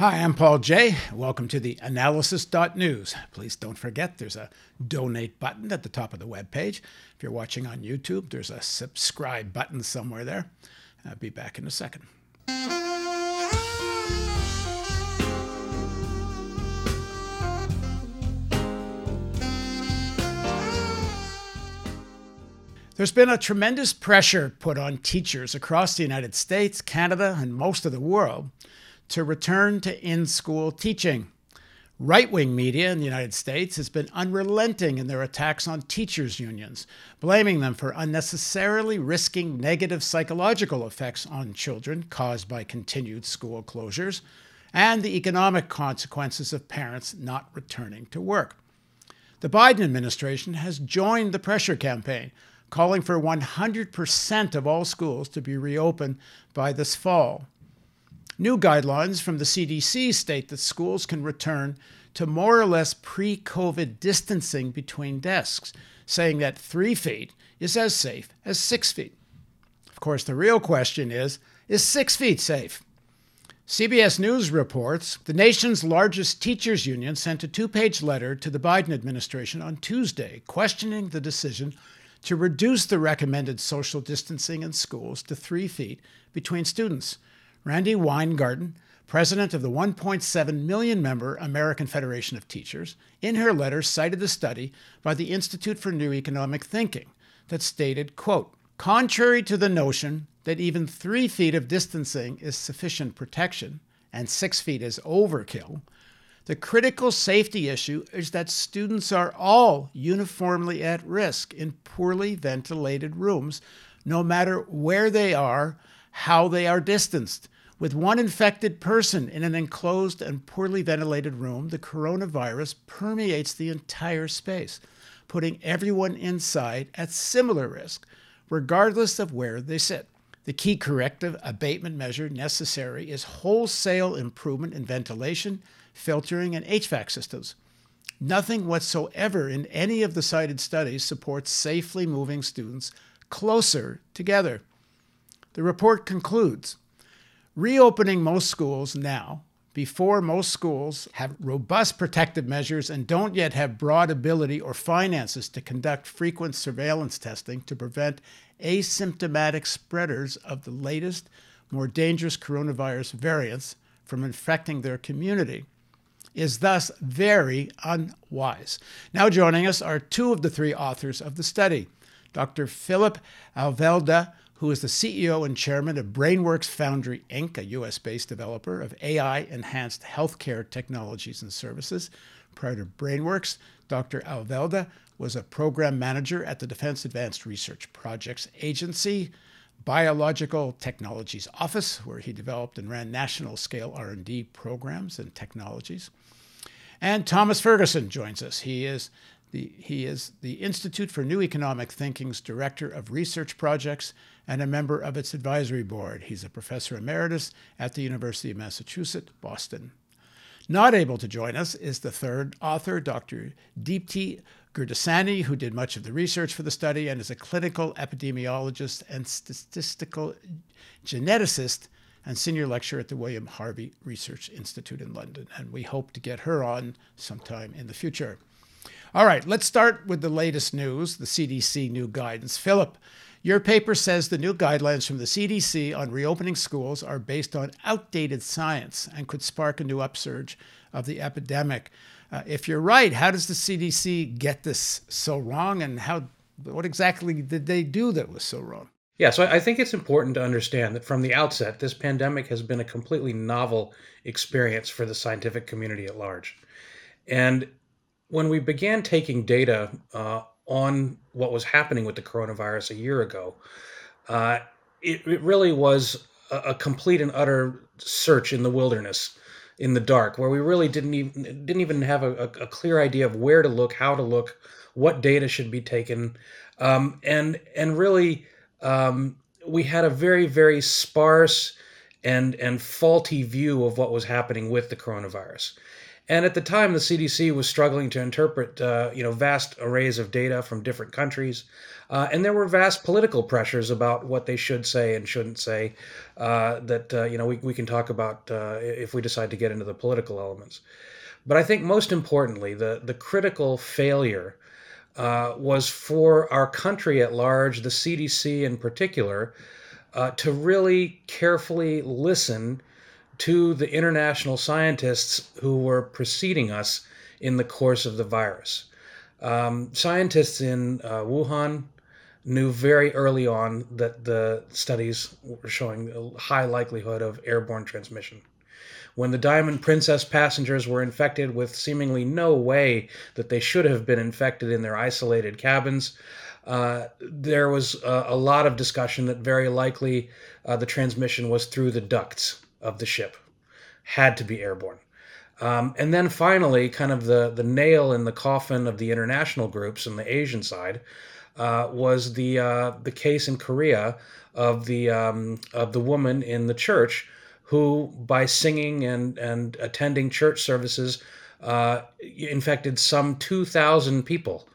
Hi, I'm Paul Jay. Welcome to the analysis.news. Please don't forget there's a donate button at the top of the web page. If you're watching on YouTube, there's a subscribe button somewhere there. I'll be back in a second. There's been a tremendous pressure put on teachers across the United States, Canada, and most of the world to return to in school teaching. Right wing media in the United States has been unrelenting in their attacks on teachers' unions, blaming them for unnecessarily risking negative psychological effects on children caused by continued school closures and the economic consequences of parents not returning to work. The Biden administration has joined the pressure campaign, calling for 100% of all schools to be reopened by this fall. New guidelines from the CDC state that schools can return to more or less pre COVID distancing between desks, saying that three feet is as safe as six feet. Of course, the real question is is six feet safe? CBS News reports the nation's largest teachers union sent a two page letter to the Biden administration on Tuesday questioning the decision to reduce the recommended social distancing in schools to three feet between students. Randi Weingarten, president of the 1.7 million member American Federation of Teachers, in her letter cited the study by the Institute for New Economic Thinking that stated, quote, contrary to the notion that even three feet of distancing is sufficient protection and six feet is overkill, the critical safety issue is that students are all uniformly at risk in poorly ventilated rooms, no matter where they are, how they are distanced. With one infected person in an enclosed and poorly ventilated room, the coronavirus permeates the entire space, putting everyone inside at similar risk, regardless of where they sit. The key corrective abatement measure necessary is wholesale improvement in ventilation filtering, and HVAC systems. Nothing whatsoever in any of the cited studies supports safely moving students closer together. The report concludes reopening most schools now, before most schools have robust protective measures and don't yet have broad ability or finances to conduct frequent surveillance testing to prevent asymptomatic spreaders of the latest, more dangerous coronavirus variants from infecting their community is thus very unwise. Now, joining us are two of the three authors of the study Dr. Phillip Alvelda, who is the CEO and chairman of Brainworks Foundry Inc., a US based developer of AI enhanced healthcare technologies and services. Prior to Brainworks, Dr. Alvelda was a program manager at the Defense Advanced Research Projects Agency, Biological Technologies Office, where he developed and ran national scale R&D programs and technologies. And Thomas Ferguson joins us. He is the, he is the Institute for New Economic Thinking's Director of Research Projects and a member of its advisory board. He's a professor emeritus at the University of Massachusetts, Boston. Not able to join us is the third author, Dr. Deepti Gurdasani, who did much of the research for the study and is a clinical epidemiologist and statistical geneticist and senior lecturer at the William Harvey Research Institute in London. And we hope to get her on sometime in the future. All right, let's start with the latest news the CDC new guidance. Phillip, your paper says the new guidelines from the CDC on reopening schools are based on outdated science and could spark a new upsurge of the epidemic. Uh, if you're right, how does the CDC get this so wrong, and how what exactly did they do that was so wrong? Yeah, so I think it's important to understand that from the outset, this pandemic has been a completely novel experience for the scientific community at large. And when we began taking data uh, on what was happening with the coronavirus a year ago, uh, it, it, really was a, a, complete and utter search in the wilderness, in the dark, where we really didn't even didn't even have a, a clear idea of where to look, how to look, what data should be taken, um, and and really um, we had a very very sparse and and faulty view of what was happening with the coronavirus. And at the time, the CDC was struggling to interpret, uh, you know, vast arrays of data from different countries, uh, and there were vast political pressures about what they should say and shouldn't say. Uh, that uh, you know we, we can talk about uh, if we decide to get into the political elements. But I think most importantly, the the critical failure uh, was for our country at large, the CDC in particular, to really carefully listen to the international scientists who were preceding us in the course of the virus. Um, scientists in uh, Wuhan knew very early on that the studies were showing a high likelihood of airborne transmission. When the Diamond Princess passengers were infected with seemingly no way that they should have been infected in their isolated cabins, uh, there was a, a, lot of discussion that very likely uh, the transmission was through the ducts of the ship, had to be airborne. Um, and then finally, kind of the, the nail in the coffin of the international groups on the Asian side uh, was the uh, the case in Korea of the um, of the woman in the church who, by singing and and attending church services, uh, infected some two thousand people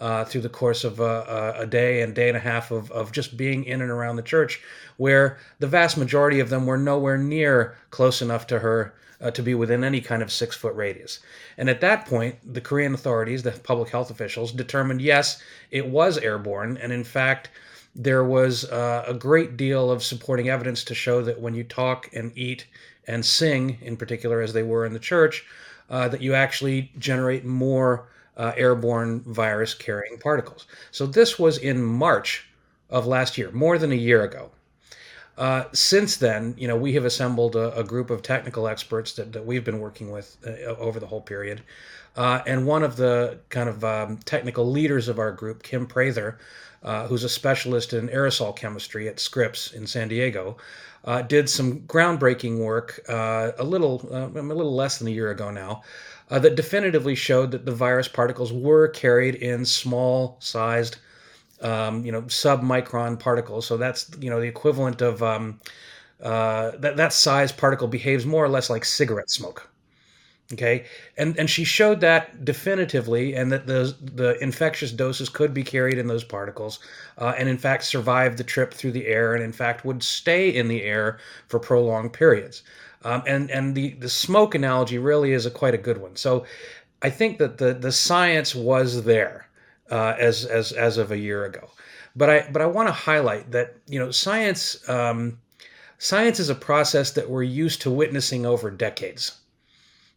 uh, through the course of a, a, day and day and a half of, of just being in and around the church, where the vast majority of them were nowhere near close enough to her uh, to be within any kind of six foot radius. And at that point, the Korean authorities, the public health officials, determined yes, it was airborne. And in fact, there was uh, a great deal of supporting evidence to show that when you talk and eat and sing, in particular, as they were in the church, uh, that you actually generate more uh, airborne virus carrying particles. So this was in March of last year, more than a year ago. Uh, since then, you know, we have assembled a, a group of technical experts that, that we've been working with uh, over the whole period. Uh, and one of the kind of um, technical leaders of our group, Kim Prather, uh, who's a specialist in aerosol chemistry at Scripps in San Diego, uh, did some groundbreaking work uh, a little a little less than a year ago now, uh, that definitively showed that the virus particles were carried in small sized, um, you know, submicron particles. So that's, you know, the equivalent of um, uh, that, that size particle behaves more or less like cigarette smoke. Okay, and and she showed that definitively, and that the the infectious doses could be carried in those particles, uh, and in fact survive the trip through the air, and in fact would stay in the air for prolonged periods. Um, and and the the smoke analogy really is a quite a good one. So I think that the the science was there uh, as as as of a year ago, but I but I want to highlight that you know science um, science is a process that we're used to witnessing over decades.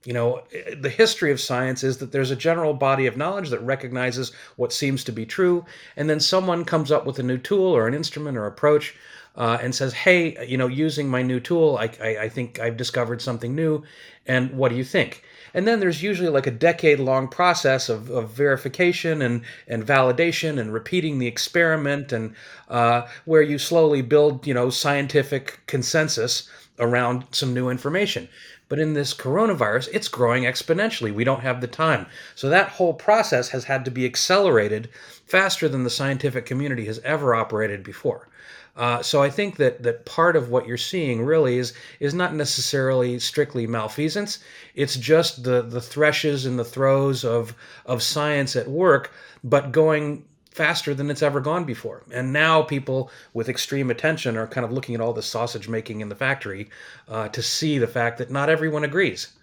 You know, the history of science is that there's a general body of knowledge that recognizes what seems to be true, and then someone comes up with a new tool or an instrument or approach uh, and says, "Hey, you know, using my new tool, I, I, I think I've discovered something new, and what do you think?" And then there's usually like a decade long process of, of verification and, and validation and repeating the experiment and uh, where you slowly build, you know, scientific consensus around some new information. But in this coronavirus, it's growing exponentially. We don't have the time. So that whole process has had to be accelerated faster than the scientific community has ever operated before. Uh, so I think that that part of what you're seeing really is is not necessarily strictly malfeasance. It's just the the threshes and the throes of of science at work, but going faster than it's ever gone before. And now people with extreme attention are kind of looking at all the sausage making in the factory uh, to see the fact that not everyone agrees.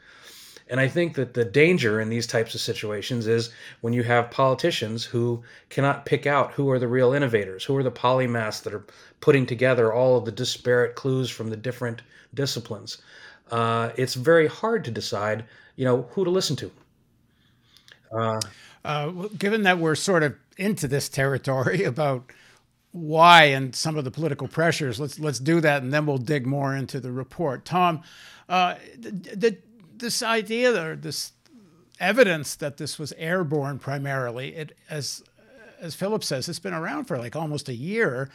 And I think that the danger in these types of situations is when you have politicians who cannot pick out who are the real innovators, who are the polymaths that are putting together all of the disparate clues from the different disciplines. Uh, it's very hard to decide, you know, who to listen to. Uh, uh, given that we're sort of into this territory about why and some of the political pressures, let's let's do that, and then we'll dig more into the report. Tom, uh, the, the, this idea or this evidence that this was airborne primarily, it as as Phillip says, it's been around for like almost a year.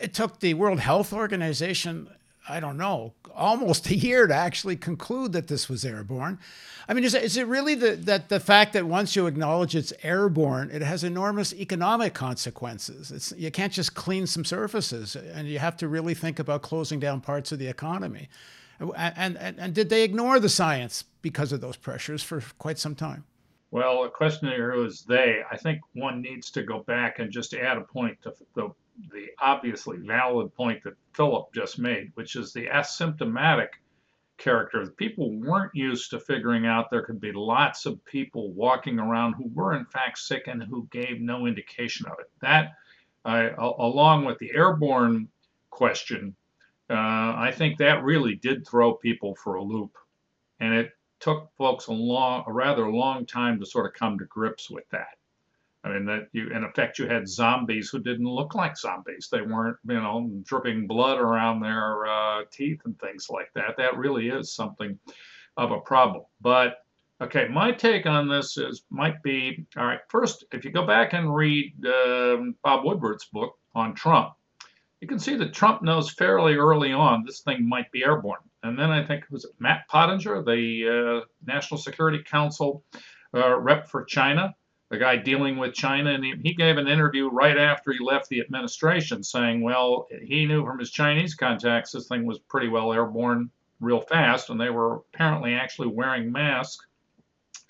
It took the World Health Organization I don't know, almost a year to actually conclude that this was airborne. I mean, is it, is it really the, that the fact that once you acknowledge it's airborne, it has enormous economic consequences? It's, you can't just clean some surfaces, and you have to really think about closing down parts of the economy. And, and, and did they ignore the science because of those pressures for quite some time? Well, the question here is they. I think one needs to go back and just add a point to the, the obviously valid point that Phillip just made, which is the asymptomatic character. People weren't used to figuring out there could be lots of people walking around who were in fact sick and who gave no indication of it. That, uh, along with the airborne question, uh, I think that really did throw people for a loop, and it took folks a long, a rather long time to sort of come to grips with that. I mean, that you, in effect, you had zombies who didn't look like zombies. They weren't, you know, dripping blood around their uh, teeth and things like that. That really is something of a problem. But okay, my take on this is might be all right. First, if you go back and read um, Bob Woodward's book on Trump, you can see that Trump knows fairly early on this thing might be airborne. And then I think it was Matt Pottinger, the uh, National Security Council uh, rep for China, the guy dealing with China, and he, he, gave an interview right after he left the administration saying, well, he knew from his Chinese contacts this thing was pretty well airborne real fast, and they were apparently actually wearing masks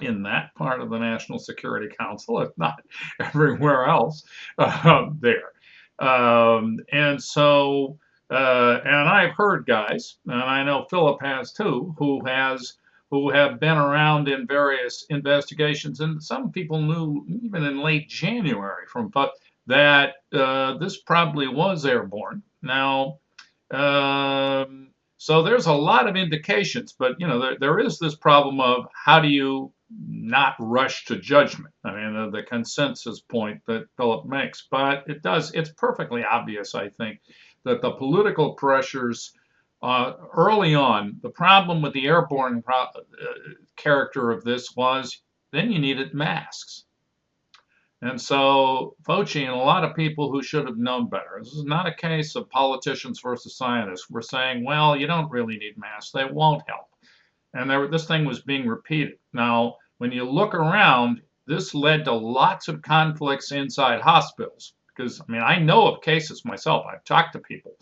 in that part of the National Security Council, if not everywhere else uh, there. Um, and so, uh, and I've heard guys, and I know Phillip has too, who has who have been around in various investigations, and some people knew even in late January from that uh, this probably was airborne. Now, um, so there's a lot of indications, but you know there, there is this problem of how do you not rush to judgment. I mean, the, the, consensus point that Phillip makes, but it does, it's perfectly obvious, I think, that the political pressures uh, early on, the problem with the airborne pro- uh, character of this was then you needed masks. And so Fauci and a lot of people who should have known better, this is not a case of politicians versus scientists. We're saying, well, you don't really need masks, they won't help and there, this thing was being repeated. Now, when you look around, this led to lots of conflicts inside hospitals. Because, I mean, I know of cases myself, I've talked to people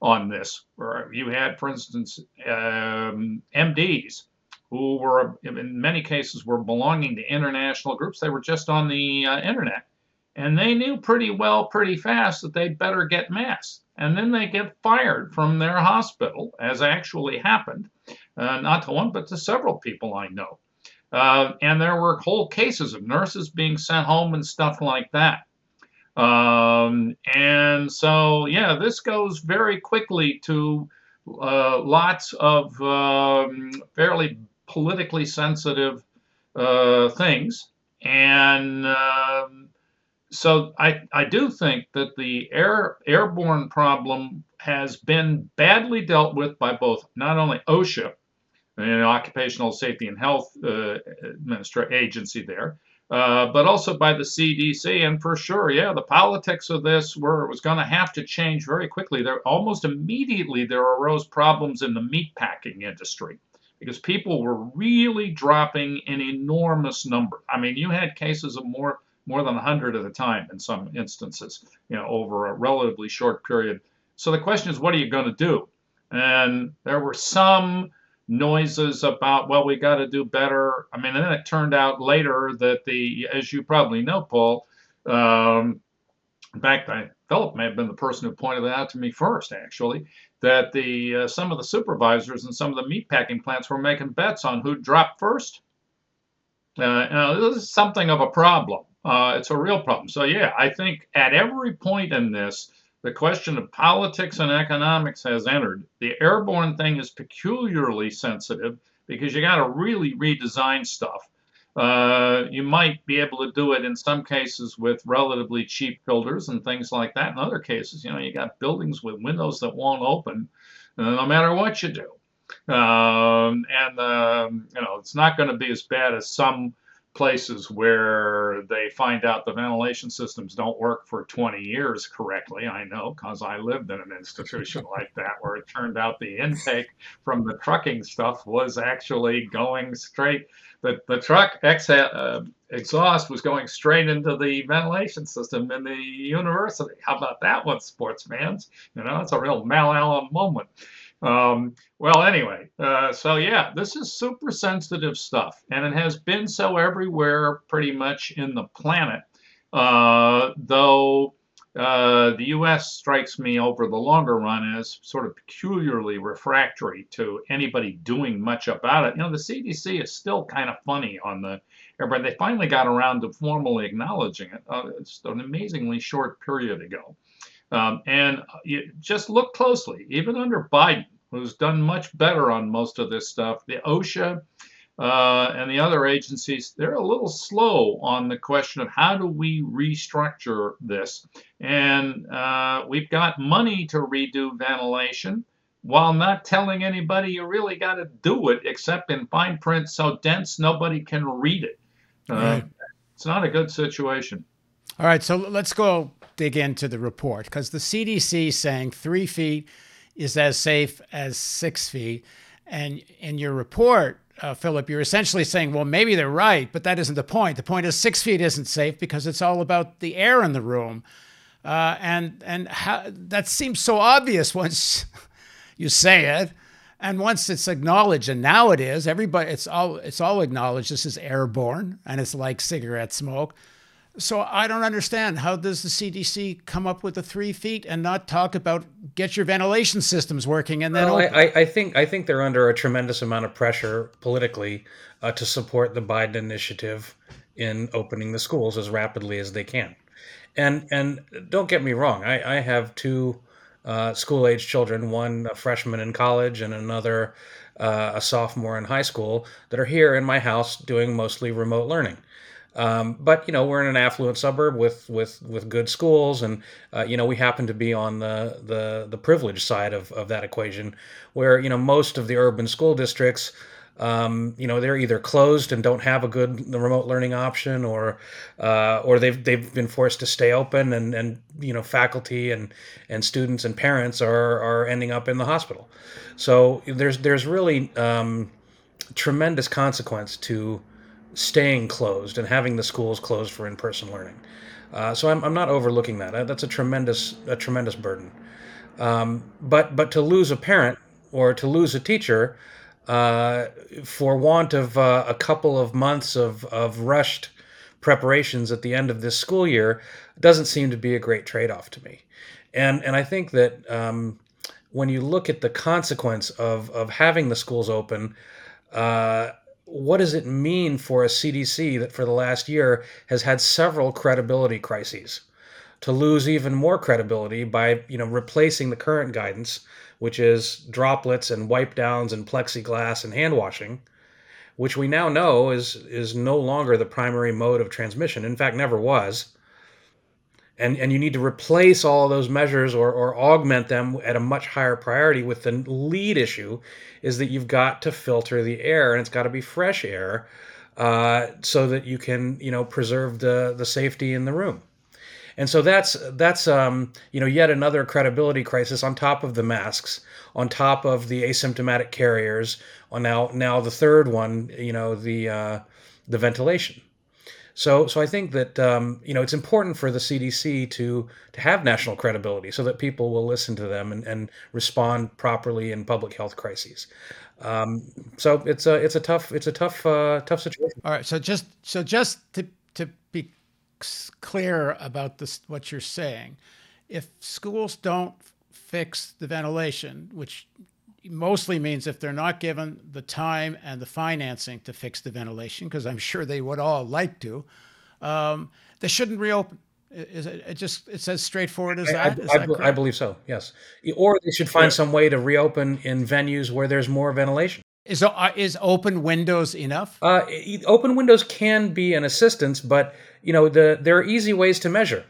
on this, where you had, for instance, um, MDs who were, in many cases, were belonging to international groups. They were just on the uh, internet. And they knew pretty well, pretty fast, that they'd better get masks. And then they get fired from their hospital, as actually happened uh, not to one, but to several people I know. Uh, and there were whole cases of nurses being sent home and stuff like that. Um, and so, yeah, this goes very quickly to uh, lots of um, fairly politically sensitive uh, things. And um, so I, I do think that the air, airborne problem has been badly dealt with by both not only OSHA, an occupational safety and health uh, agency there, uh, but also by the CDC. And for sure, yeah, the politics of this were was going to have to change very quickly. There almost immediately there arose problems in the meatpacking industry because people were really dropping in enormous numbers. I mean, you had cases of more more than 100 at a time in some instances, you know, over a relatively short period. So the question is, what are you going to do? And there were some noises about, well, we got to do better. I mean, and then it turned out later that the, as you probably know, Paul, um, in fact, I, Phillip may have been the person who pointed that out to me first, actually, that the uh, some of the supervisors and some of the meatpacking plants were making bets on who dropped first. Uh, you know, this is something of a problem. Uh, it's a real problem. So yeah, I think at every point in this, the question of politics and economics has entered. The airborne thing is peculiarly sensitive because you got to really redesign stuff. Uh, you might be able to do it in some cases with relatively cheap filters and things like that. In other cases, you know, you got buildings with windows that won't open uh, no matter what you do. Um, and, um, you know, it's not going to be as bad as some places where they find out the ventilation systems don't work for 20 years correctly. I know because I lived in an institution like that where it turned out the intake from the trucking stuff was actually going straight. The, the truck exha- uh, exhaust was going straight into the ventilation system in the university. How about that one, sportsmans? You know, it's a real Mal Allen moment. Um, well, anyway, uh, so yeah, this is super sensitive stuff, and it has been so everywhere pretty much in the planet. Uh, though uh, the US strikes me over the longer run as sort of peculiarly refractory to anybody doing much about it. You know, the CDC is still kind of funny on the but they finally got around to formally acknowledging it. Uh, it's an amazingly short period ago. Um, and you just look closely, even under Biden, who's done much better on most of this stuff, the OSHA uh, and the other agencies, they're a little slow on the question of how do we restructure this. And uh, we've got money to redo ventilation while not telling anybody you really got to do it, except in fine print so dense nobody can read it. Uh, right. It's not a good situation. All right, so let's go dig into the report because the CDC saying three feet is as safe as six feet. And in your report, uh, Phillip, you're essentially saying, well, maybe they're right, but that isn't the point. The point is six feet isn't safe because it's all about the air in the room. Uh, and and how, that seems so obvious once you say it. And once it's acknowledged, and now it is, everybody, it's all, it's all acknowledged. This is airborne, and it's like cigarette smoke. So I don't understand how does the CDC come up with the three feet and not talk about get your ventilation systems working and then. Well, I, I, think I think they're under a tremendous amount of pressure politically uh, to support the Biden initiative in opening the schools as rapidly as they can, and and don't get me wrong, I, I have two uh, school age children, one a freshman in college and another uh, a sophomore in high school that are here in my house doing mostly remote learning. Um, but you know we're in an affluent suburb with with with good schools, and uh, you know we happen to be on the the the privileged side of, of that equation, where you know most of the urban school districts, um, you know they're either closed and don't have a good remote learning option, or uh, or they've they've been forced to stay open, and and you know faculty and and students and parents are are ending up in the hospital. So there's there's really um, tremendous consequence to staying closed and having the schools closed for in-person learning. Uh, so I'm, I'm not overlooking that. That's a tremendous a tremendous burden. Um, but but to lose a parent or to lose a teacher uh, for want of uh, a couple of months of, of rushed preparations at the end of this school year doesn't seem to be a great trade-off to me. And and I think that um, when you look at the consequence of of having the schools open, uh, what does it mean for a CDC that for the last year has had several credibility crises? To lose even more credibility by you know replacing the current guidance, which is droplets and wipe downs and plexiglass and hand washing, which we now know is is no longer the primary mode of transmission. In fact, never was and and you need to replace all of those measures or, or augment them at a much higher priority with the lead issue is that you've got to filter the air and it's got to be fresh air uh, so that you can you know preserve the the safety in the room. And so that's that's um, you know yet another credibility crisis on top of the masks on top of the asymptomatic carriers on now now the third one you know the uh, the ventilation so, so I think that um, you know it's important for the CDC to to have national credibility, so that people will listen to them and, and respond properly in public health crises. Um, so it's a it's a tough it's a tough uh, tough situation. All right. So just so just to to be clear about this, what you're saying, if schools don't fix the ventilation, which mostly means if they're not given the time and the financing to fix the ventilation, because I'm sure they would all like to, um, they shouldn't reopen. Is it, it just it's as straightforward as that? I, I, that I, believe so. Yes, or they should find some way to reopen in venues where there's more ventilation. Is uh, is open windows enough? Uh, open windows can be an assistance, but you know the there are easy ways to measure.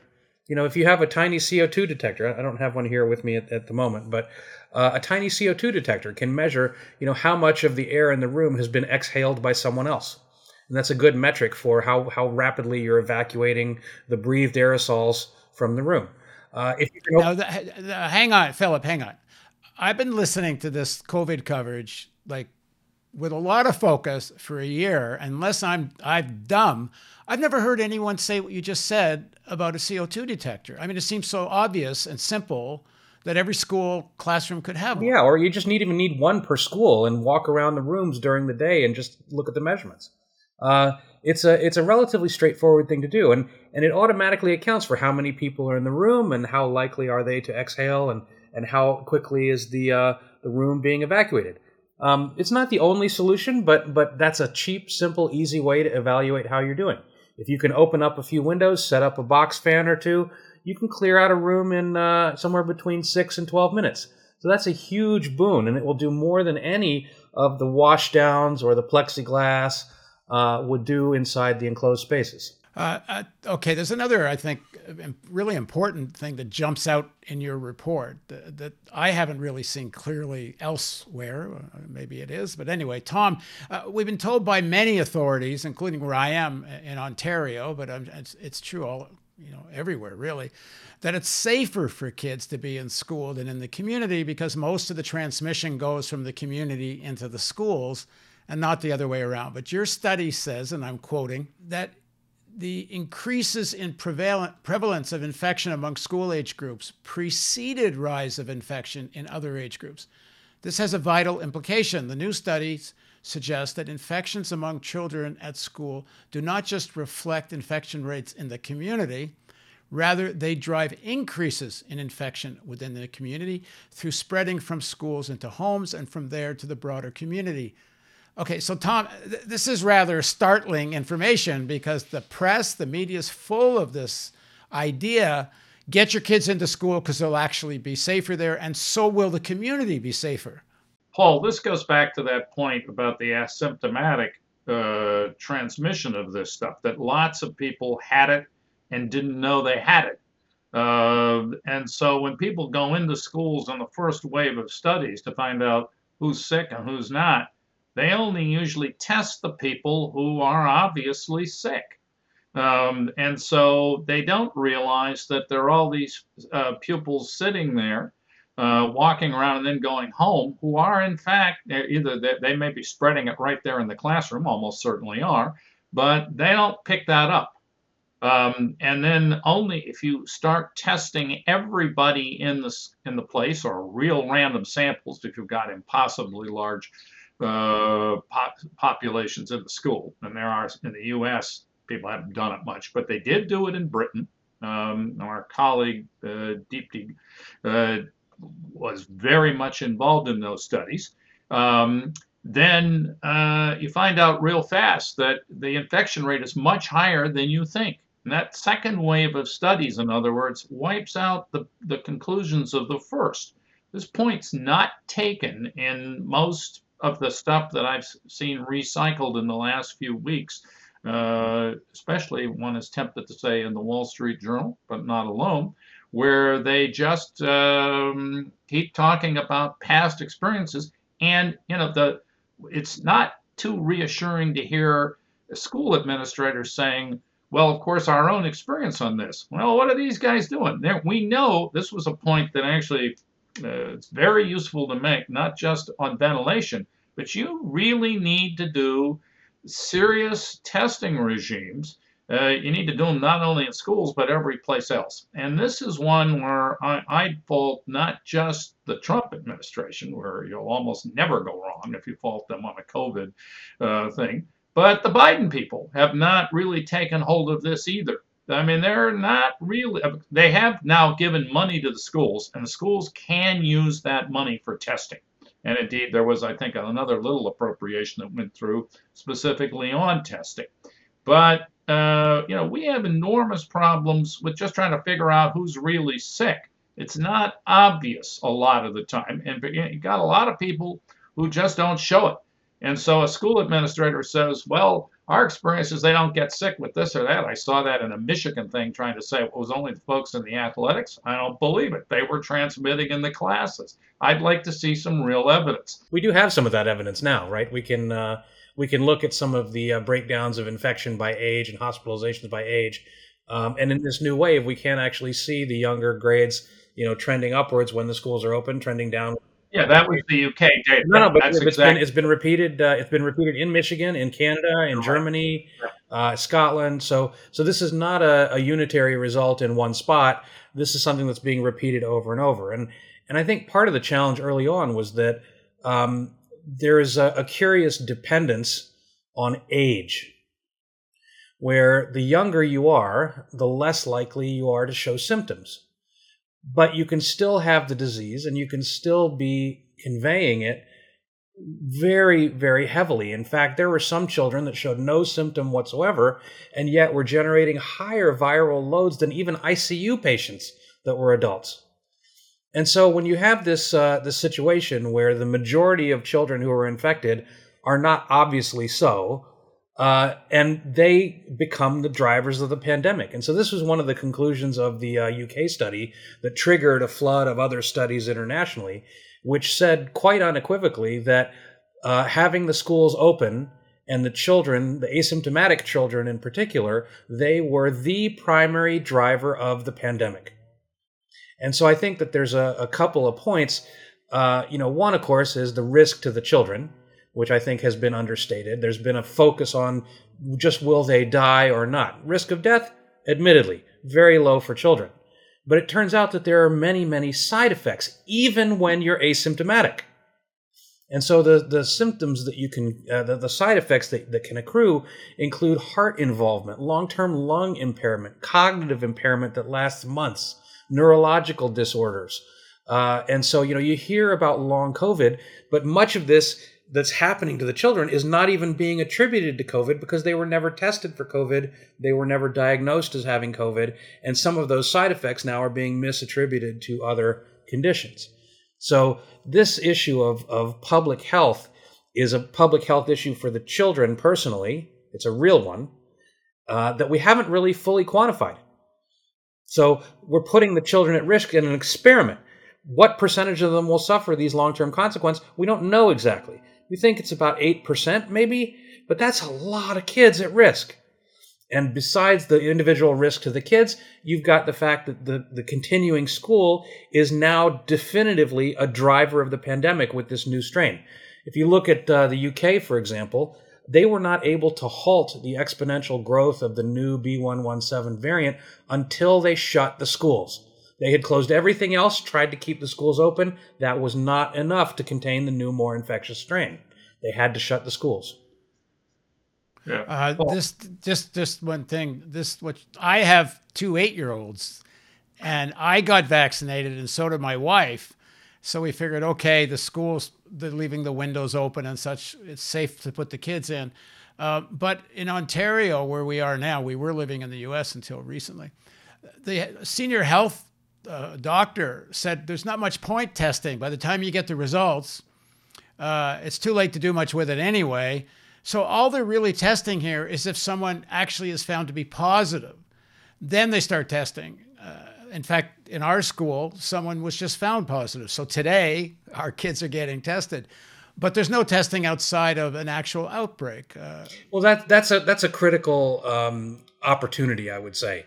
You know, if you have a tiny CO2 detector, I don't have one here with me at, at the moment, but uh, a tiny CO2 detector can measure, you know, how much of the air in the room has been exhaled by someone else. And that's a good metric for how, how rapidly you're evacuating the breathed aerosols from the room. Uh, if you can... now, the, the, hang on, Phillip, hang on. I've been listening to this COVID coverage like with a lot of focus for a year. Unless I'm I'm dumb, I've never heard anyone say what you just said about a CO2 detector. I mean, it seems so obvious and simple that every school classroom could have one. Yeah, or you just need even need one per school and walk around the rooms during the day and just look at the measurements. Uh, it's a it's a relatively straightforward thing to do, and and it automatically accounts for how many people are in the room and how likely are they to exhale and and how quickly is the uh, the room being evacuated. Um, it's not the only solution, but but that's a cheap, simple, easy way to evaluate how you're doing. If you can open up a few windows, set up a box fan or two, you can clear out a room in uh, somewhere between six and twelve minutes. So that's a huge boon, and it will do more than any of the washdowns or the plexiglass uh, would do inside the enclosed spaces. Uh, uh, okay, there's another, I think, really important thing that jumps out in your report that, that I haven't really seen clearly elsewhere. Uh, maybe it is, but anyway, Tom, uh, we've been told by many authorities, including where I am in Ontario, but it's, it's true all you know everywhere really that it's safer for kids to be in school than in the community because most of the transmission goes from the community into the schools and not the other way around but your study says and i'm quoting that the increases in prevalence of infection among school age groups preceded rise of infection in other age groups. This has a vital implication. The new studies suggest that infections among children at school do not just reflect infection rates in the community, rather, they drive increases in infection within the community through spreading from schools into homes and from there to the broader community. Okay, so Tom, th- this is rather startling information because the press, the media is full of this idea get your kids into school because they'll actually be safer there, and so will the community be safer. Paul, this goes back to that point about the asymptomatic uh, transmission of this stuff, that lots of people had it and didn't know they had it. Uh, and so when people go into schools on the first wave of studies to find out who's sick and who's not, they only usually test the people who are obviously sick. Um, and so they don't realize that there are all these uh, pupils sitting there, uh, walking around and then going home, who are in fact either they, they, may be spreading it right there in the classroom, almost certainly are, but they don't pick that up. Um, and then only if you start testing everybody in the in the place or real random samples, if you've got impossibly large uh, pop, populations in the school. And there are in the U.S. people haven't done it much, but they did do it in Britain. Um, our colleague uh, Deepti uh, was very much involved in those studies. Um, then uh, you find out real fast that the infection rate is much higher than you think. And that second wave of studies, in other words, wipes out the, the conclusions of the first. This point's not taken in most of the stuff that I've seen recycled in the last few weeks, uh, especially one is tempted to say in the Wall Street Journal, but not alone, where they just um, keep talking about past experiences. And, you know, the it's not too reassuring to hear school administrators saying, well, of course, our own experience on this. Well, what are these guys doing? There, we know this was a point that actually uh, it's very useful to make, not just on ventilation, but you really need to do serious testing regimes. Uh, you need to do them not only in schools, but every place else. And this is one where I, I fault not just the Trump administration, where you'll almost never go wrong if you fault them on a COVID uh, thing, but the Biden people have not really taken hold of this either. I mean, they're not really, they have now given money to the schools, and the schools can use that money for testing. And indeed, there was, I think, another little appropriation that went through specifically on testing. But, uh, you know, we have enormous problems with just trying to figure out who's really sick. It's not obvious a lot of the time. And you got a lot of people who just don't show it. And so a school administrator says, well, our experience is they don't get sick with this or that. I saw that in a Michigan thing trying to say it was only the folks in the athletics. I don't believe it. They were transmitting in the classes. I'd like to see some real evidence. We do have some of that evidence now, right? We can. Uh we can look at some of the uh, breakdowns of infection by age and hospitalizations by age. Um, and in this new wave, we can actually see the younger grades, you know, trending upwards when the schools are open, trending down. Yeah, that was the UK data. No, no, but That's it's exactly- been it's been repeated. Uh, it's been repeated in Michigan, in Canada, in. Germany, uh, Scotland. So, so this is not a, a unitary result in one spot. This is something that's being repeated over and over. And and I think part of the challenge early on was that um, there is a, a curious dependence on age, where the younger you are, the less likely you are to show symptoms. But you can still have the disease, and you can still be conveying it very, very heavily. In fact, there were some children that showed no symptom whatsoever, and yet were generating higher viral loads than even ICU patients that were adults. And so, when you have this uh, this situation where the majority of children who are infected are not obviously so, uh, and they become the drivers of the pandemic. And so, this was one of the conclusions of the uh, UK study that triggered a flood of other studies internationally, which said quite unequivocally that uh, having the schools open and the children, the asymptomatic children in particular, they were the primary driver of the pandemic. And so I think that there's a, a couple of points. Uh, you know, one, of course, is the risk to the children, which I think has been understated. There's been a focus on just will they die or not. Risk of death, admittedly, very low for children. But it turns out that there are many, many side effects, even when you're asymptomatic. And so the, the symptoms that you can, uh, the, the side effects that, that can accrue include heart involvement, long term lung impairment, cognitive impairment that lasts months, neurological disorders. Uh, and so, you know, you hear about long COVID, but much of this that's happening to the children is not even being attributed to COVID because they were never tested for COVID. They were never diagnosed as having COVID. And some of those side effects now are being misattributed to other conditions. So, this issue of, of public health is a public health issue for the children personally. It's a real one uh, that we haven't really fully quantified. So, we're putting the children at risk in an experiment. What percentage of them will suffer these long term consequences? We don't know exactly. We think it's about 8%, maybe, but that's a lot of kids at risk. And besides the individual risk to the kids, you've got the fact that the, the continuing school is now definitively a driver of the pandemic with this new strain. If you look at uh, the UK, for example, they were not able to halt the exponential growth of the new B117 variant until they shut the schools. They had closed everything else, tried to keep the schools open. That was not enough to contain the new, more infectious strain. They had to shut the schools. Yeah. Uh, this just just one thing. This what I have two eight year olds, and I got vaccinated, and so did my wife. So we figured, okay, the schools they're leaving the windows open and such. It's safe to put the kids in. Uh, but in Ontario, where we are now, we were living in the U.S. until recently. The senior health uh, doctor said there's not much point testing. By the time you get the results, uh, it's too late to do much with it anyway. So all they're really testing here is if someone actually is found to be positive. Then they start testing. Uh, in fact, in our school, someone was just found positive. So today, our kids are getting tested. But there's no testing outside of an actual outbreak. Uh, Well, that that's a that's a critical um, opportunity, I would say,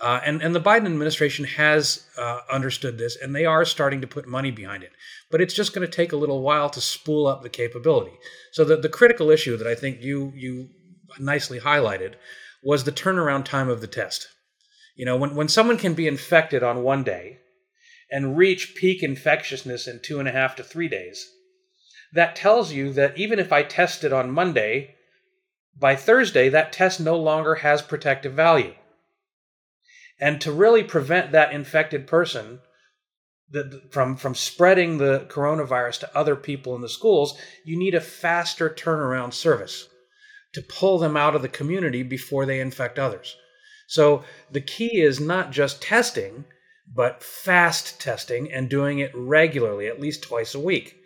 uh, and and the Biden administration has uh, understood this, and they are starting to put money behind it. But it's just going to take a little while to spool up the capability. So the the critical issue that I think you you nicely highlighted was the turnaround time of the test. You know, when when someone can be infected on one day and reach peak infectiousness in two and a half to three days, that tells you that even if I tested on Monday, by Thursday, that test no longer has protective value. And to really prevent that infected person that, from, from spreading the coronavirus to other people in the schools, you need a faster turnaround service to pull them out of the community before they infect others. So the key is not just testing, but fast testing and doing it regularly, at least twice a week.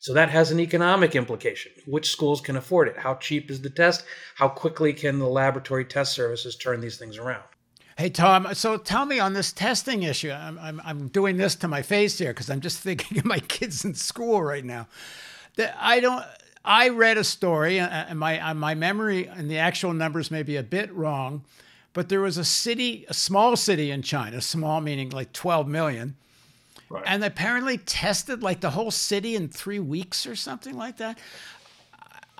So that has an economic implication. Which schools can afford it? How cheap is the test? How quickly can the laboratory test services turn these things around? Hey, Tom, so tell me on this testing issue. I'm, I'm, I'm doing this to my face here because I'm just thinking of my kids in school right now. That I don't, I read a story, and my uh, my memory and the actual numbers may be a bit wrong, but there was a city, a small city in China, small meaning like 12 million, right. and apparently tested like the whole city in three weeks or something like that.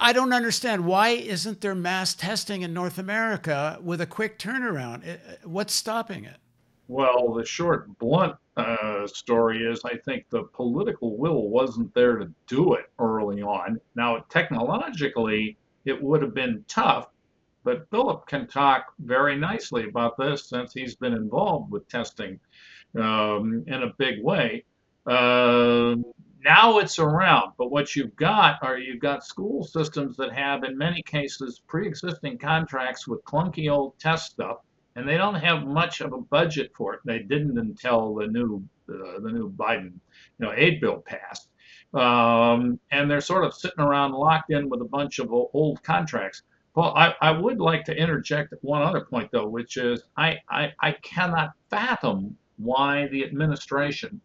I don't understand why isn't there mass testing in North America with a quick turnaround? What's stopping it? Well, the short, blunt uh, story is I think the political will wasn't there to do it early on. Now, technologically, it would have been tough, but Phillip can talk very nicely about this since he's been involved with testing um, in a big way. Uh, now it's around, but what you've got are you've got school systems that have, in many cases, pre-existing contracts with clunky old test stuff and they don't have much of a budget for it. They didn't until the new uh, the new Biden you know aid bill passed, um, and they're sort of sitting around locked in with a bunch of old contracts. Well, I, I would like to interject one other point though, which is I, I, I cannot fathom why the administration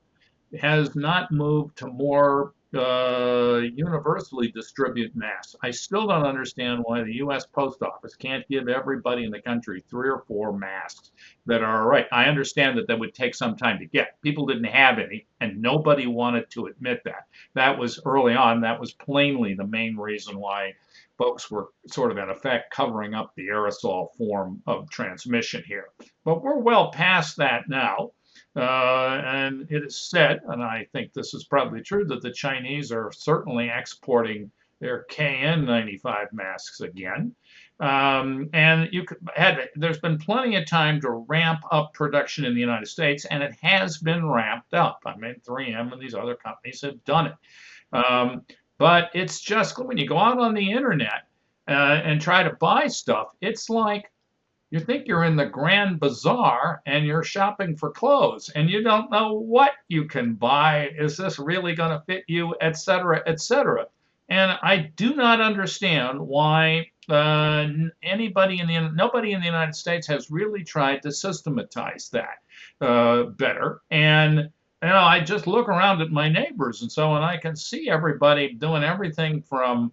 has not moved to more uh, universally distribute masks. I still don't understand why the U.S. Post Office can't give everybody in the country three or four masks that are right. I understand that that would take some time to get. People didn't have any, and nobody wanted to admit that. That was early on. That was plainly the main reason why folks were sort of in effect covering up the aerosol form of transmission here. But we're well past that now. Uh, and it is said, and I think this is probably true, that the Chinese are certainly exporting their KN95 masks again. Um, and you could had there's been plenty of time to ramp up production in the United States, and it has been ramped up. I mean, 3M and these other companies have done it. Um, but it's just when you go out on the internet uh, and try to buy stuff, it's like you think you're in the grand bazaar and you're shopping for clothes and you don't know what you can buy. Is this really going to fit you, etc., etc.? And I do not understand why uh, anybody in the nobody in the United States has really tried to systematize that uh, better. And you know, I just look around at my neighbors and so, and I can see everybody doing everything from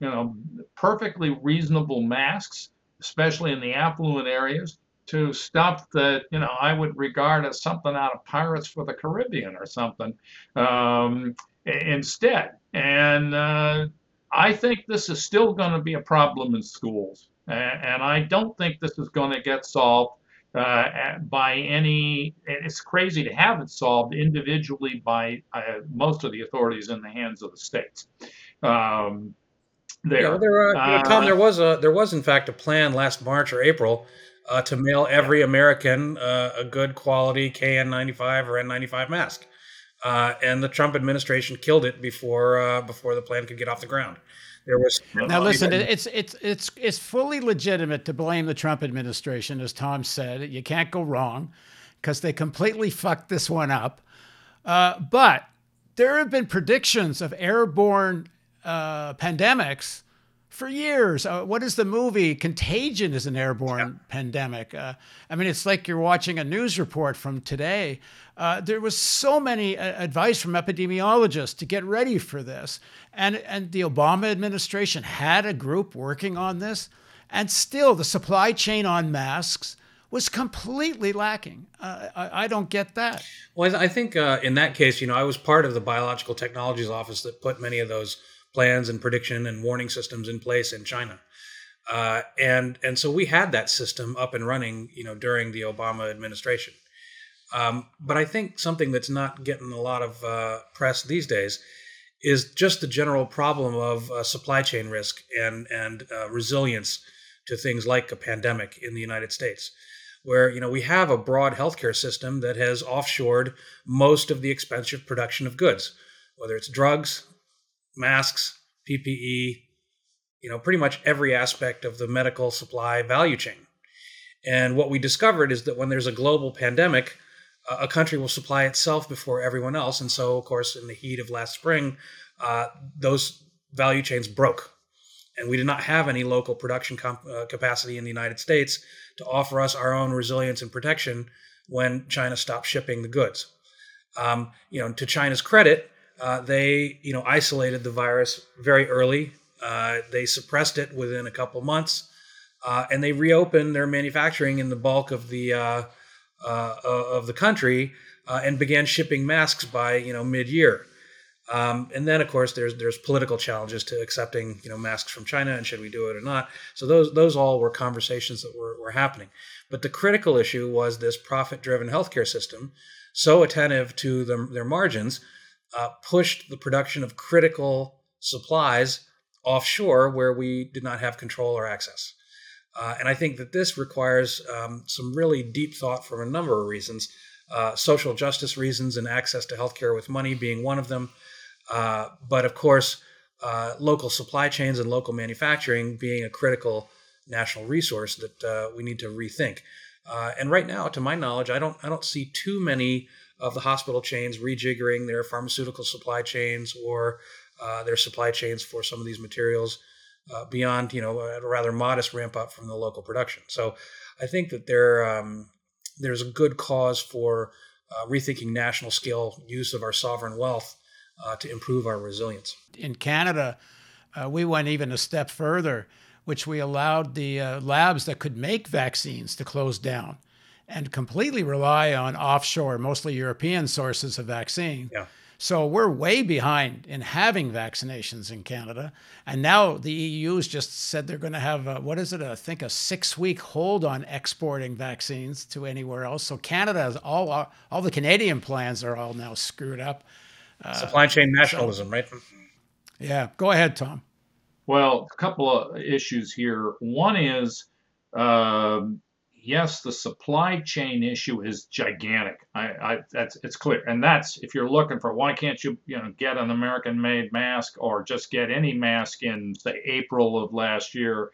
you know perfectly reasonable masks especially in the affluent areas, to stuff that you know I would regard as something out of Pirates of the Caribbean or something um, instead. And uh, I think this is still going to be a problem in schools, and I don't think this is going to get solved. Uh, by any, it's crazy to have it solved individually by uh, most of the authorities in the hands of the states. Um, there. Yeah, there, uh, Tom, there was a there was in fact a plan last March or April uh, to mail every American uh, a good quality KN95 or N95 mask, uh, and the Trump administration killed it before uh, before the plan could get off the ground. There was now listen, it's it's it's it's fully legitimate to blame the Trump administration, as Tom said. You can't go wrong because they completely fucked this one up. Uh, but there have been predictions of airborne uh, pandemics for years. Uh, what is the movie? Contagion is an airborne yeah. pandemic. Uh, I mean, it's like you're watching a news report from today. Uh, there was so many uh, advice from epidemiologists to get ready for this, and and the Obama administration had a group working on this, and still the supply chain on masks was completely lacking. Uh, I, I, don't get that. Well, I think uh, in that case, you know, I was part of the biological technologies office that put many of those plans and prediction and warning systems in place in China. Uh, and and so we had that system up and running, you know, during the Obama administration. Um, but I think something that's not getting a lot of uh, press these days is just the general problem of uh, supply chain risk and and uh, resilience to things like a pandemic in the United States, where you know we have a broad healthcare system that has offshored most of the expensive production of goods, whether it's drugs, masks, PPE, you know, pretty much every aspect of the medical supply value chain. And what we discovered is that when there's a global pandemic, a country will supply itself before everyone else. And so, of course, in the heat of last spring, uh, those value chains broke. And we did not have any local production comp- uh, capacity in the United States to offer us our own resilience and protection when China stopped shipping the goods. Um, you know, to China's credit, uh, they you know isolated the virus very early Uh, they suppressed it within a couple months, uh, and they reopened their manufacturing in the bulk of the uh, uh, of the country and began shipping masks by you know mid year. Um, and then, of course, there's there's political challenges to accepting you know masks from China and should we do it or not. So those those all were conversations that were, were happening. But the critical issue was this profit-driven healthcare system, so attentive to the, their margins, uh, pushed the production of critical supplies offshore where we did not have control or access. Uh, and I think that this requires um, some really deep thought for a number of reasons. Uh, social justice reasons and access to healthcare with money being one of them. Uh, but of course, uh, local supply chains and local manufacturing being a critical national resource that uh, we need to rethink. Uh, and right now, to my knowledge, I don't I don't see too many of the hospital chains rejiggering their pharmaceutical supply chains or uh, their supply chains for some of these materials uh, beyond you know a rather modest ramp up from the local production. So I think that there um, there's a good cause for rethinking national scale use of our sovereign wealth uh, to improve our resilience. In Canada, uh, we went even a step further, which we allowed the uh, labs that could make vaccines to close down and completely rely on offshore, mostly European sources of vaccine. Yeah. So we're way behind in having vaccinations in Canada. And now the EU's just said they're going to have, a, what is it, I think a six week hold on exporting vaccines to anywhere else. So Canada has all, all the Canadian plans are all now screwed up. Uh, Supply chain nationalism, so, right? Yeah. Go ahead, Tom. Well, a couple of issues here. One is, uh, yes, the supply chain issue is gigantic. I, I, that's it's clear, and that's if you're looking for why can't you, you know, get an American-made mask or just get any mask in say April of last year.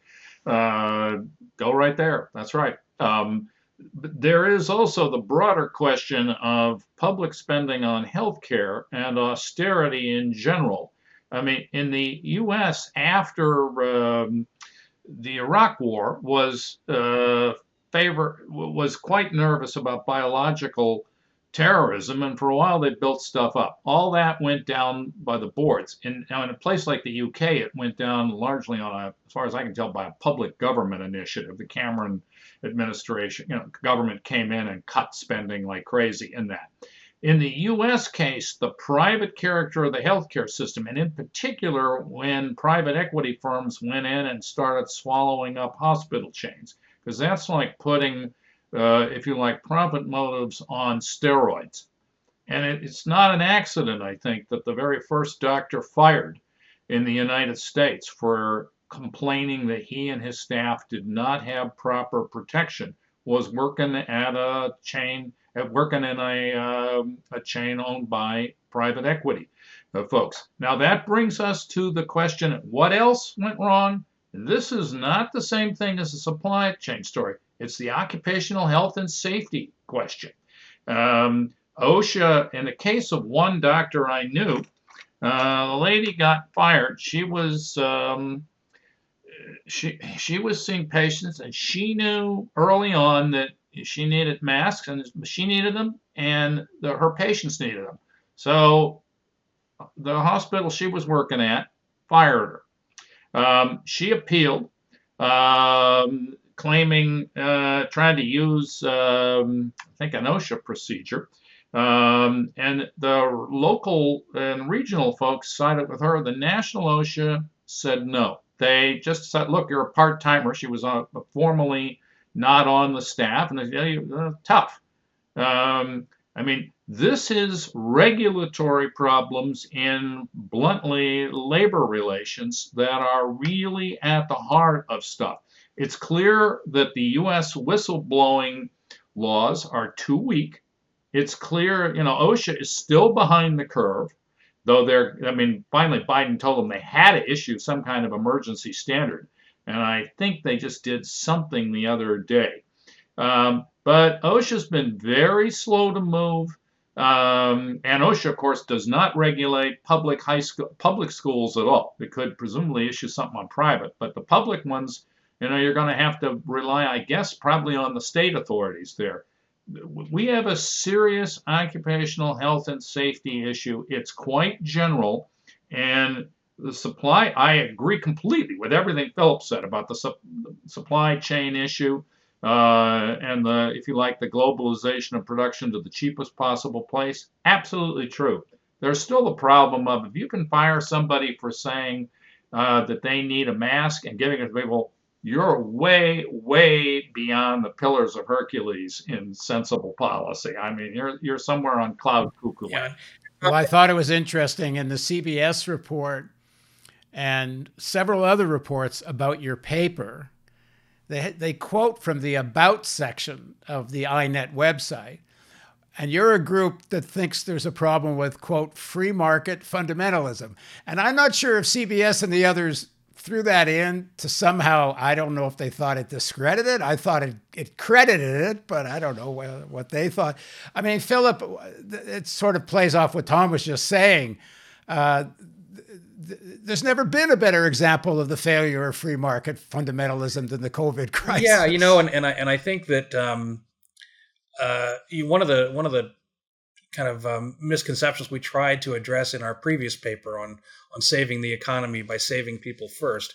Uh, go right there. That's right. Um, there is also the broader question of public spending on healthcare and austerity in general. I mean, in the U.S. after um, the Iraq War was uh, favor was quite nervous about biological terrorism, and for a while they built stuff up. All that went down by the boards. In, now, in a place like the UK, it went down largely on a, as far as I can tell, by a public government initiative. The Cameron administration, you know, government came in and cut spending like crazy in that. In the U.S. case, the private character of the healthcare system, and in particular when private equity firms went in and started swallowing up hospital chains, because that's like putting, uh, if you like, profit motives on steroids. And it, it's not an accident, I think, that the very first doctor fired in the United States for complaining that he and his staff did not have proper protection was working at a chain at working in a, uh, a chain owned by private equity uh, folks now that brings us to the question what else went wrong this is not the same thing as a supply chain story it's the occupational health and safety question um, osha in the case of one doctor i knew uh, the lady got fired she was um, she she was seeing patients and she knew early on that she needed masks and she needed them and the, her patients needed them. So the hospital she was working at fired her. Um, she appealed, um, claiming uh, trying to use um, I think an OSHA procedure. Um, and the local and regional folks sided with her. The national OSHA said no. They just said, look, you're a part timer. She was uh, formally not on the staff, and they uh, tough. Um, I mean, this is regulatory problems in bluntly labor relations that are really at the heart of stuff. It's clear that the U.S. whistleblowing laws are too weak. It's clear, you know, OSHA is still behind the curve though they're, I mean, finally Biden told them they had to issue some kind of emergency standard. And I think they just did something the other day. Um, but OSHA's been very slow to move. Um, and OSHA, of course, does not regulate public high school, public schools at all. It could presumably issue something on private, but the public ones, you know, you're going to have to rely, I guess, probably on the state authorities there we have a serious occupational health and safety issue. It's quite general, and the supply, I agree completely with everything Philip said about the, su- the supply chain issue uh, and the, if you like, the globalization of production to the cheapest possible place. Absolutely true. There's still the problem of if you can fire somebody for saying uh, that they need a mask and giving it to people, you're way, way beyond the pillars of Hercules in sensible policy. I mean, you're you're somewhere on cloud cuckoo land. Well, I thought it was interesting in the CBS report and several other reports about your paper. They, they quote from the About section of the INET website. And you're a group that thinks there's a problem with, quote, free market fundamentalism. And I'm not sure if CBS and the others threw that in to somehow, I don't know if they thought it discredited. I thought it, it credited it, but I don't know what they thought. I mean, Philip, it sort of plays off what Tom was just saying. Uh, there's never been a better example of the failure of free market fundamentalism than the COVID crisis. Yeah, you know, and, and I and I think that um, uh, one of the one of the kind of um, misconceptions we tried to address in our previous paper on on saving the economy by saving people first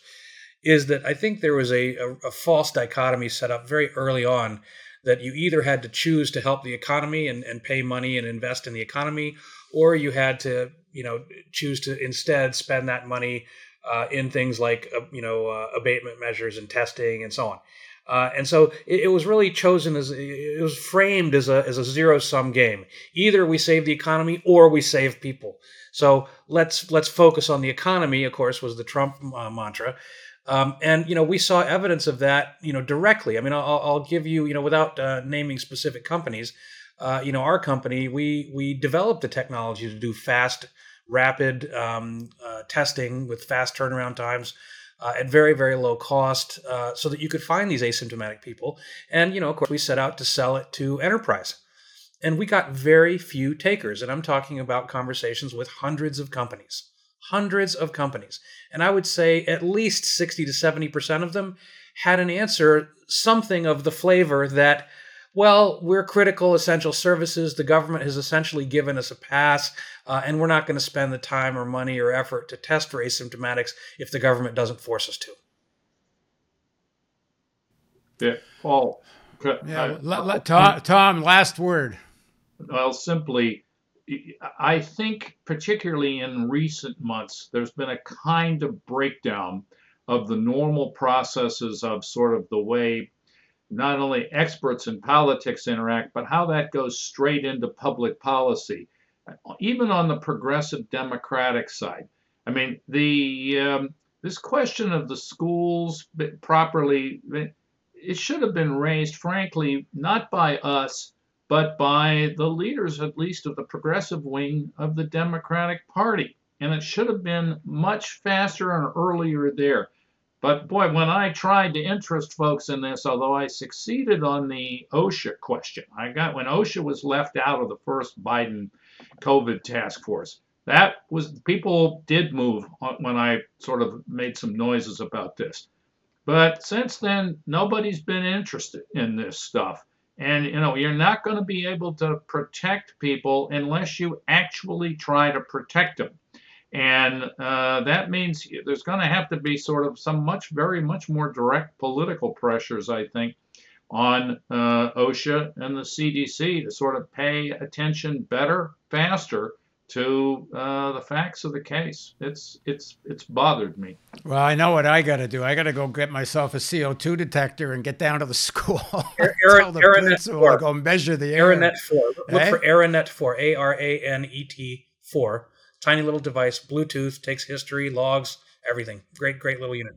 is that I think there was a, a, a false dichotomy set up very early on that you either had to choose to help the economy and, and pay money and invest in the economy, or you had to you know choose to instead spend that money uh, in things like uh, you know uh, abatement measures and testing and so on. Uh, and so it, it, was really chosen as it was framed as a as a zero sum game. Either we save the economy or we save people. So let's let's focus on the economy. Of course, was the Trump uh, mantra. Um, and you know we saw evidence of that you know directly. I mean, I'll, I'll give you you know without uh, naming specific companies. Uh, you know, our company, we we developed the technology to do fast, rapid um, uh, testing with fast turnaround times uh, at very very low cost, uh, so that you could find these asymptomatic people. And you know, of course, we set out to sell it to enterprise, and we got very few takers. And I'm talking about conversations with hundreds of companies, hundreds of companies, and I would say at least sixty to seventy percent of them had an answer, something of the flavor that well, we're critical essential services. The government has essentially given us a pass, uh, and we're not going to spend the time or money or effort to test for asymptomatics if the government doesn't force us to. Yeah, Paul. Yeah, I, Tom, Tom, last word. Well, simply, I think, particularly in recent months, there's been a kind of breakdown of the normal processes of sort of the way not only experts in politics interact, but how that goes straight into public policy, even on the progressive democratic side. I mean, the um, this question of the schools properly, it should have been raised, frankly, not by us, but by the leaders, at least of the progressive wing of the Democratic Party. And it should have been much faster and earlier there. But boy, when I tried to interest folks in this, although I succeeded on the OSHA question, I got when OSHA was left out of the first Biden COVID task force. That was people did move when I sort of made some noises about this. But since then, nobody's been interested in this stuff. And you know, you're not going to be able to protect people unless you actually try to protect them. And uh, that means there's going to have to be sort of some much, very much more direct political pressures, I think, on uh, OSHA and the CDC to sort of pay attention better, faster to uh, the facts of the case. It's it's it's bothered me. Well, I know what I got to do. I got to go get myself a CO2 detector and get down to the school. Aaron, Aranet four. Go measure the air. Aranet four. Look hey? for Aranet four. A R A N E T four tiny little device, Bluetooth, takes history, logs, everything. Great, great little unit.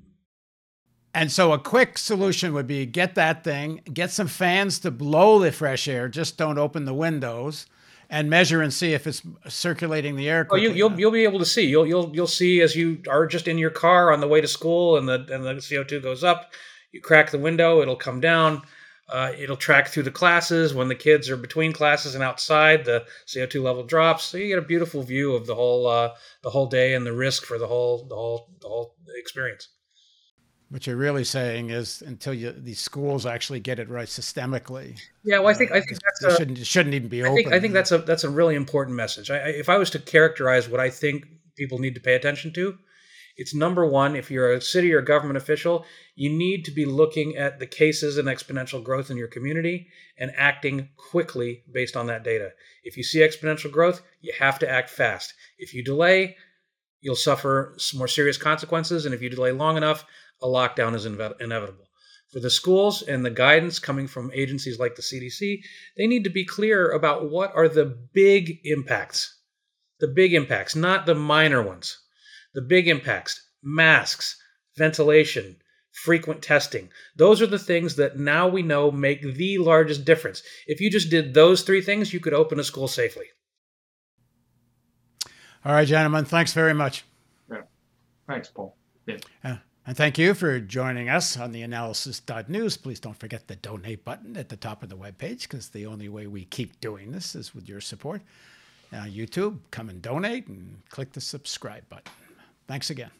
And so a quick solution would be get that thing, get some fans to blow the fresh air, just don't open the windows and measure and see if it's circulating the air. Oh, you, will you'll, you'll be able to see. You'll you'll you'll see as you are just in your car on the way to school, and the and the CO two goes up. You crack the window, it'll come down. Uh, it'll track through the classes when the kids are between classes and outside. The CO2 level drops, so you get a beautiful view of the whole uh, the whole day and the risk for the whole the whole the whole experience. What you're really saying is until you, these schools actually get it right systemically. Yeah, well, I think I think that's a, shouldn't shouldn't even be I open. Think, I think that's a that's a really important message. I, if I was to characterize what I think people need to pay attention to, It's number one, if you're a city or government official, you need to be looking at the cases and exponential growth in your community and acting quickly based on that data. If you see exponential growth, you have to act fast. If you delay, you'll suffer some more serious consequences. And if you delay long enough, a lockdown is inevitable. For the schools and the guidance coming from agencies like the CDC, they need to be clear about what are the big impacts. The big impacts, not the minor ones the big impacts masks, ventilation, frequent testing. Those are the things that now we know make the largest difference. If you just did those three things, you could open a school safely. All right, gentlemen, thanks very much. Yeah. Thanks, Paul. Yeah. Uh, and thank you for joining us on the analysis.news. Please don't forget the donate button at the top of the webpage because the only way we keep doing this is with your support. Uh, YouTube, come and donate and click the subscribe button. Thanks again.